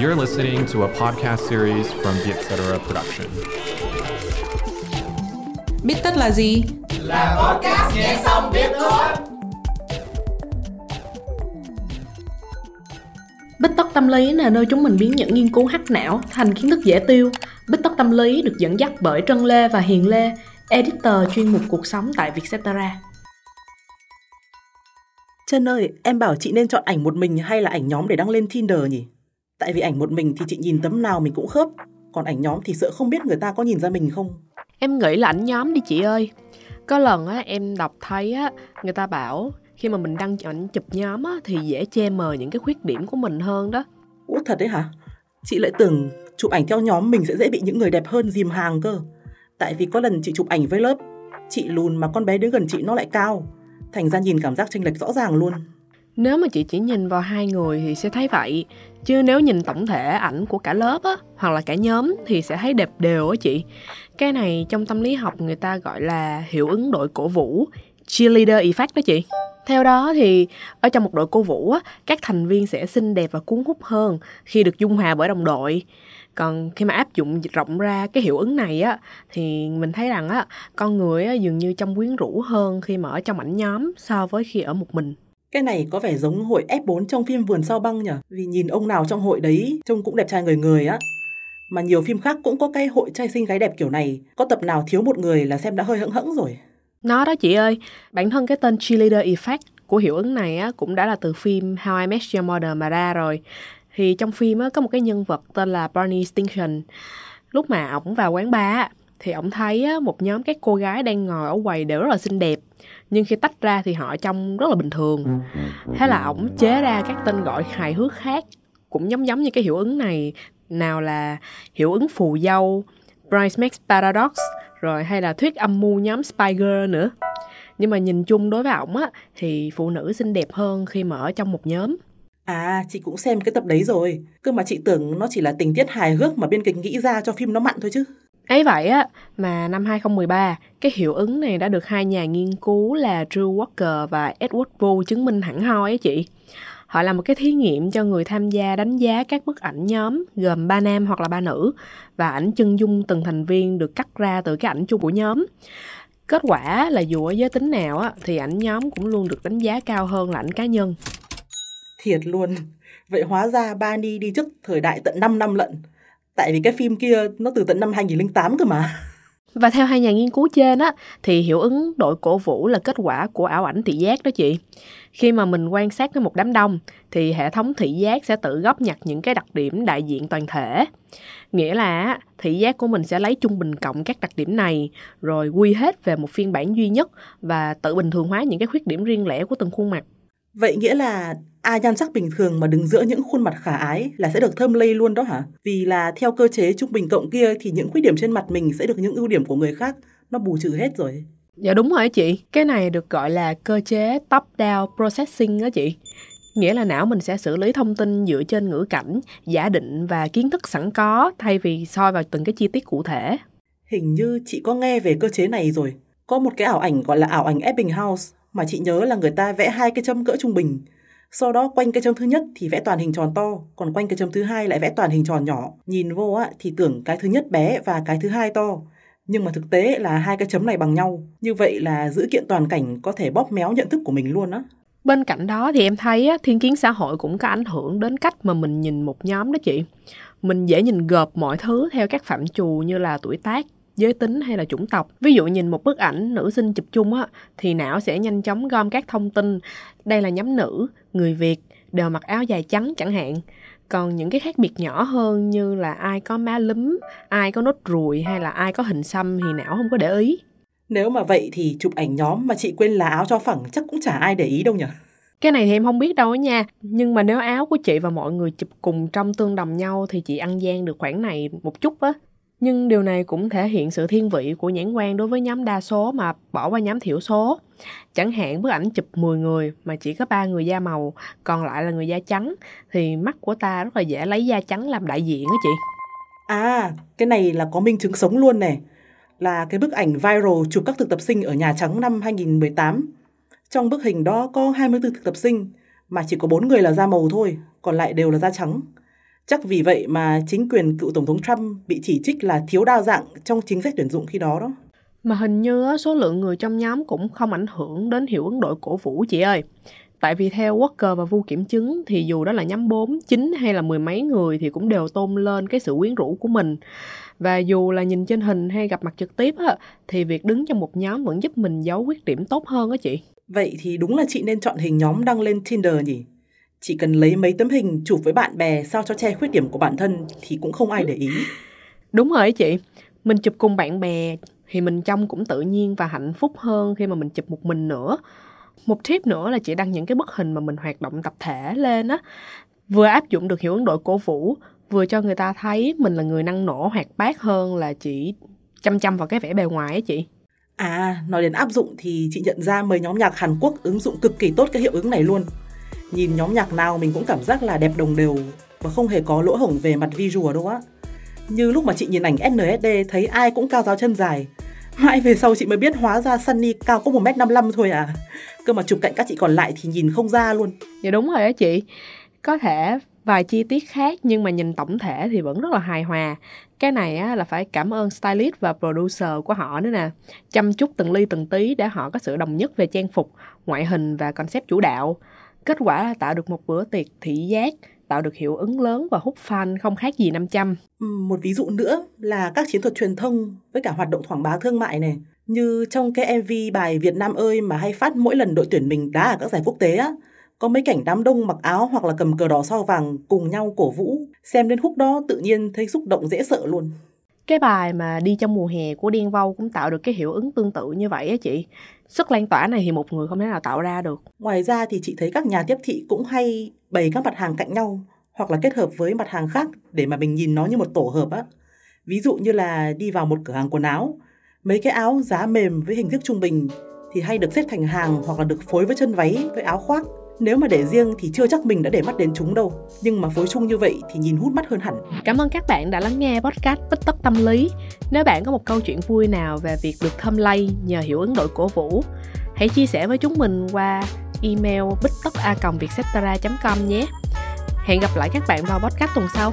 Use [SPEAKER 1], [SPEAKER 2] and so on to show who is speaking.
[SPEAKER 1] You're listening to a podcast series from the Etc. Production.
[SPEAKER 2] Biết tất là gì?
[SPEAKER 3] Là podcast nghe xong biết thôi.
[SPEAKER 4] Bích tất tâm lý là nơi chúng mình biến những nghiên cứu hắc não thành kiến thức dễ tiêu. Bích tất tâm lý được dẫn dắt bởi Trân Lê và Hiền Lê, editor chuyên mục cuộc sống tại Vietcetera.
[SPEAKER 5] Trân ơi, em bảo chị nên chọn ảnh một mình hay là ảnh nhóm để đăng lên Tinder nhỉ? Tại vì ảnh một mình thì chị nhìn tấm nào mình cũng khớp, còn ảnh nhóm thì sợ không biết người ta có nhìn ra mình không.
[SPEAKER 4] Em nghĩ là ảnh nhóm đi chị ơi. Có lần á em đọc thấy á người ta bảo khi mà mình đăng ảnh chụp nhóm á thì dễ che mờ những cái khuyết điểm của mình hơn đó.
[SPEAKER 5] Ủa thật đấy hả? Chị lại tưởng chụp ảnh theo nhóm mình sẽ dễ bị những người đẹp hơn dìm hàng cơ. Tại vì có lần chị chụp ảnh với lớp, chị lùn mà con bé đứng gần chị nó lại cao. Thành ra nhìn cảm giác chênh lệch rõ ràng luôn.
[SPEAKER 4] Nếu mà chị chỉ nhìn vào hai người thì sẽ thấy vậy Chứ nếu nhìn tổng thể ảnh của cả lớp á Hoặc là cả nhóm thì sẽ thấy đẹp đều á chị Cái này trong tâm lý học người ta gọi là hiệu ứng đội cổ vũ Cheerleader effect đó chị theo đó thì ở trong một đội cổ vũ á, các thành viên sẽ xinh đẹp và cuốn hút hơn khi được dung hòa bởi đồng đội. Còn khi mà áp dụng rộng ra cái hiệu ứng này á thì mình thấy rằng á con người á, dường như trong quyến rũ hơn khi mà ở trong ảnh nhóm so với khi ở một mình.
[SPEAKER 5] Cái này có vẻ giống hội F4 trong phim Vườn sao băng nhỉ? Vì nhìn ông nào trong hội đấy trông cũng đẹp trai người người á. Mà nhiều phim khác cũng có cái hội trai xinh gái đẹp kiểu này. Có tập nào thiếu một người là xem đã hơi hững hững rồi.
[SPEAKER 4] Nó đó chị ơi, bản thân cái tên cheerleader effect của hiệu ứng này á, cũng đã là từ phim How I Met Your Mother mà ra rồi. Thì trong phim á, có một cái nhân vật tên là Barney Stinson. Lúc mà ổng vào quán bar thì ổng thấy á, một nhóm các cô gái đang ngồi ở quầy đều rất là xinh đẹp. Nhưng khi tách ra thì họ trông rất là bình thường. Thế là ổng chế ra các tên gọi hài hước khác cũng giống giống như cái hiệu ứng này. Nào là hiệu ứng phù dâu bridesmaids paradox rồi hay là thuyết âm mưu nhóm spy girl nữa. Nhưng mà nhìn chung đối với ổng á thì phụ nữ xinh đẹp hơn khi mà ở trong một nhóm.
[SPEAKER 5] À, chị cũng xem cái tập đấy rồi. Cơ mà chị tưởng nó chỉ là tình tiết hài hước mà biên kịch nghĩ ra cho phim nó mặn thôi chứ.
[SPEAKER 4] Ấy vậy á, mà năm 2013, cái hiệu ứng này đã được hai nhà nghiên cứu là Drew Walker và Edward Wu chứng minh hẳn hoi á chị. Họ làm một cái thí nghiệm cho người tham gia đánh giá các bức ảnh nhóm gồm ba nam hoặc là ba nữ và ảnh chân dung từng thành viên được cắt ra từ cái ảnh chung của nhóm. Kết quả là dù ở giới tính nào á, thì ảnh nhóm cũng luôn được đánh giá cao hơn là ảnh cá nhân.
[SPEAKER 5] Thiệt luôn. Vậy hóa ra Barney đi trước thời đại tận 5 năm lận. Tại vì cái phim kia nó từ tận năm 2008 cơ mà.
[SPEAKER 4] Và theo hai nhà nghiên cứu trên á, thì hiệu ứng đội cổ vũ là kết quả của ảo ảnh thị giác đó chị. Khi mà mình quan sát với một đám đông, thì hệ thống thị giác sẽ tự góp nhặt những cái đặc điểm đại diện toàn thể. Nghĩa là thị giác của mình sẽ lấy trung bình cộng các đặc điểm này, rồi quy hết về một phiên bản duy nhất và tự bình thường hóa những cái khuyết điểm riêng lẻ của từng khuôn mặt.
[SPEAKER 5] Vậy nghĩa là ai nhan sắc bình thường mà đứng giữa những khuôn mặt khả ái là sẽ được thơm lây luôn đó hả? Vì là theo cơ chế trung bình cộng kia thì những khuyết điểm trên mặt mình sẽ được những ưu điểm của người khác nó bù trừ hết rồi.
[SPEAKER 4] Dạ đúng rồi chị, cái này được gọi là cơ chế top-down processing đó chị. Nghĩa là não mình sẽ xử lý thông tin dựa trên ngữ cảnh, giả định và kiến thức sẵn có thay vì soi vào từng cái chi tiết cụ thể.
[SPEAKER 5] Hình như chị có nghe về cơ chế này rồi. Có một cái ảo ảnh gọi là ảo ảnh Ebbinghaus mà chị nhớ là người ta vẽ hai cái châm cỡ trung bình. Sau đó quanh cái chấm thứ nhất thì vẽ toàn hình tròn to, còn quanh cái chấm thứ hai lại vẽ toàn hình tròn nhỏ. Nhìn vô á thì tưởng cái thứ nhất bé và cái thứ hai to. Nhưng mà thực tế là hai cái chấm này bằng nhau. Như vậy là dữ kiện toàn cảnh có thể bóp méo nhận thức của mình luôn á.
[SPEAKER 4] Bên cạnh đó thì em thấy á, thiên kiến xã hội cũng có ảnh hưởng đến cách mà mình nhìn một nhóm đó chị. Mình dễ nhìn gộp mọi thứ theo các phạm trù như là tuổi tác, giới tính hay là chủng tộc. Ví dụ nhìn một bức ảnh nữ sinh chụp chung á thì não sẽ nhanh chóng gom các thông tin đây là nhóm nữ, người Việt đều mặc áo dài trắng chẳng hạn. Còn những cái khác biệt nhỏ hơn như là ai có má lúm, ai có nốt ruồi hay là ai có hình xăm thì não không có để ý.
[SPEAKER 5] Nếu mà vậy thì chụp ảnh nhóm mà chị quên là áo cho phẳng chắc cũng chả ai để ý đâu nhỉ?
[SPEAKER 4] Cái này thì em không biết đâu nha Nhưng mà nếu áo của chị và mọi người chụp cùng trong tương đồng nhau Thì chị ăn gian được khoản này một chút á nhưng điều này cũng thể hiện sự thiên vị của nhãn quan đối với nhóm đa số mà bỏ qua nhóm thiểu số. Chẳng hạn bức ảnh chụp 10 người mà chỉ có 3 người da màu, còn lại là người da trắng, thì mắt của ta rất là dễ lấy da trắng làm đại diện đó chị.
[SPEAKER 5] À, cái này là có minh chứng sống luôn nè. Là cái bức ảnh viral chụp các thực tập sinh ở Nhà Trắng năm 2018. Trong bức hình đó có 24 thực tập sinh, mà chỉ có 4 người là da màu thôi, còn lại đều là da trắng. Chắc vì vậy mà chính quyền cựu Tổng thống Trump bị chỉ trích là thiếu đa dạng trong chính sách tuyển dụng khi đó đó.
[SPEAKER 4] Mà hình như số lượng người trong nhóm cũng không ảnh hưởng đến hiệu ứng đội cổ vũ chị ơi. Tại vì theo Walker và Vu Kiểm Chứng thì dù đó là nhóm 4, 9 hay là mười mấy người thì cũng đều tôn lên cái sự quyến rũ của mình. Và dù là nhìn trên hình hay gặp mặt trực tiếp á, thì việc đứng trong một nhóm vẫn giúp mình giấu khuyết điểm tốt hơn á chị.
[SPEAKER 5] Vậy thì đúng là chị nên chọn hình nhóm đăng lên Tinder nhỉ? Chỉ cần lấy mấy tấm hình chụp với bạn bè sao cho che khuyết điểm của bản thân thì cũng không ai để ý.
[SPEAKER 4] Đúng rồi chị, mình chụp cùng bạn bè thì mình trông cũng tự nhiên và hạnh phúc hơn khi mà mình chụp một mình nữa. Một tip nữa là chị đăng những cái bức hình mà mình hoạt động tập thể lên á. Vừa áp dụng được hiệu ứng đội cổ vũ, vừa cho người ta thấy mình là người năng nổ hoạt bát hơn là chỉ chăm chăm vào cái vẻ bề ngoài ấy chị.
[SPEAKER 5] À, nói đến áp dụng thì chị nhận ra mấy nhóm nhạc Hàn Quốc ứng dụng cực kỳ tốt cái hiệu ứng này luôn. Nhìn nhóm nhạc nào mình cũng cảm giác là đẹp đồng đều và không hề có lỗ hổng về mặt visual đâu á. Như lúc mà chị nhìn ảnh SNSD thấy ai cũng cao giáo chân dài. Mãi về sau chị mới biết hóa ra Sunny cao có 1m55 thôi à. Cơ mà chụp cạnh các chị còn lại thì nhìn không ra luôn.
[SPEAKER 4] Dạ đúng rồi đó chị. Có thể vài chi tiết khác nhưng mà nhìn tổng thể thì vẫn rất là hài hòa. Cái này á, là phải cảm ơn stylist và producer của họ nữa nè. Chăm chút từng ly từng tí để họ có sự đồng nhất về trang phục, ngoại hình và concept chủ đạo. Kết quả là tạo được một bữa tiệc thị giác, tạo được hiệu ứng lớn và hút fan không khác gì 500.
[SPEAKER 5] Một ví dụ nữa là các chiến thuật truyền thông với cả hoạt động quảng bá thương mại này. Như trong cái MV bài Việt Nam ơi mà hay phát mỗi lần đội tuyển mình đá ở các giải quốc tế á, có mấy cảnh đám đông mặc áo hoặc là cầm cờ đỏ sao vàng cùng nhau cổ vũ. Xem đến khúc đó tự nhiên thấy xúc động dễ sợ luôn.
[SPEAKER 4] Cái bài mà đi trong mùa hè của Điên Vâu cũng tạo được cái hiệu ứng tương tự như vậy á chị. Sức lan tỏa này thì một người không thể nào tạo ra được.
[SPEAKER 5] Ngoài ra thì chị thấy các nhà tiếp thị cũng hay bày các mặt hàng cạnh nhau hoặc là kết hợp với mặt hàng khác để mà mình nhìn nó như một tổ hợp á. Ví dụ như là đi vào một cửa hàng quần áo, mấy cái áo giá mềm với hình thức trung bình thì hay được xếp thành hàng hoặc là được phối với chân váy với áo khoác nếu mà để riêng thì chưa chắc mình đã để mắt đến chúng đâu. Nhưng mà phối chung như vậy thì nhìn hút mắt hơn hẳn.
[SPEAKER 4] Cảm ơn các bạn đã lắng nghe podcast Bích Tất Tâm Lý. Nếu bạn có một câu chuyện vui nào về việc được thâm lay nhờ hiệu ứng đội cổ vũ Hãy chia sẻ với chúng mình qua email bích tất a com nhé. Hẹn gặp lại các bạn vào podcast tuần sau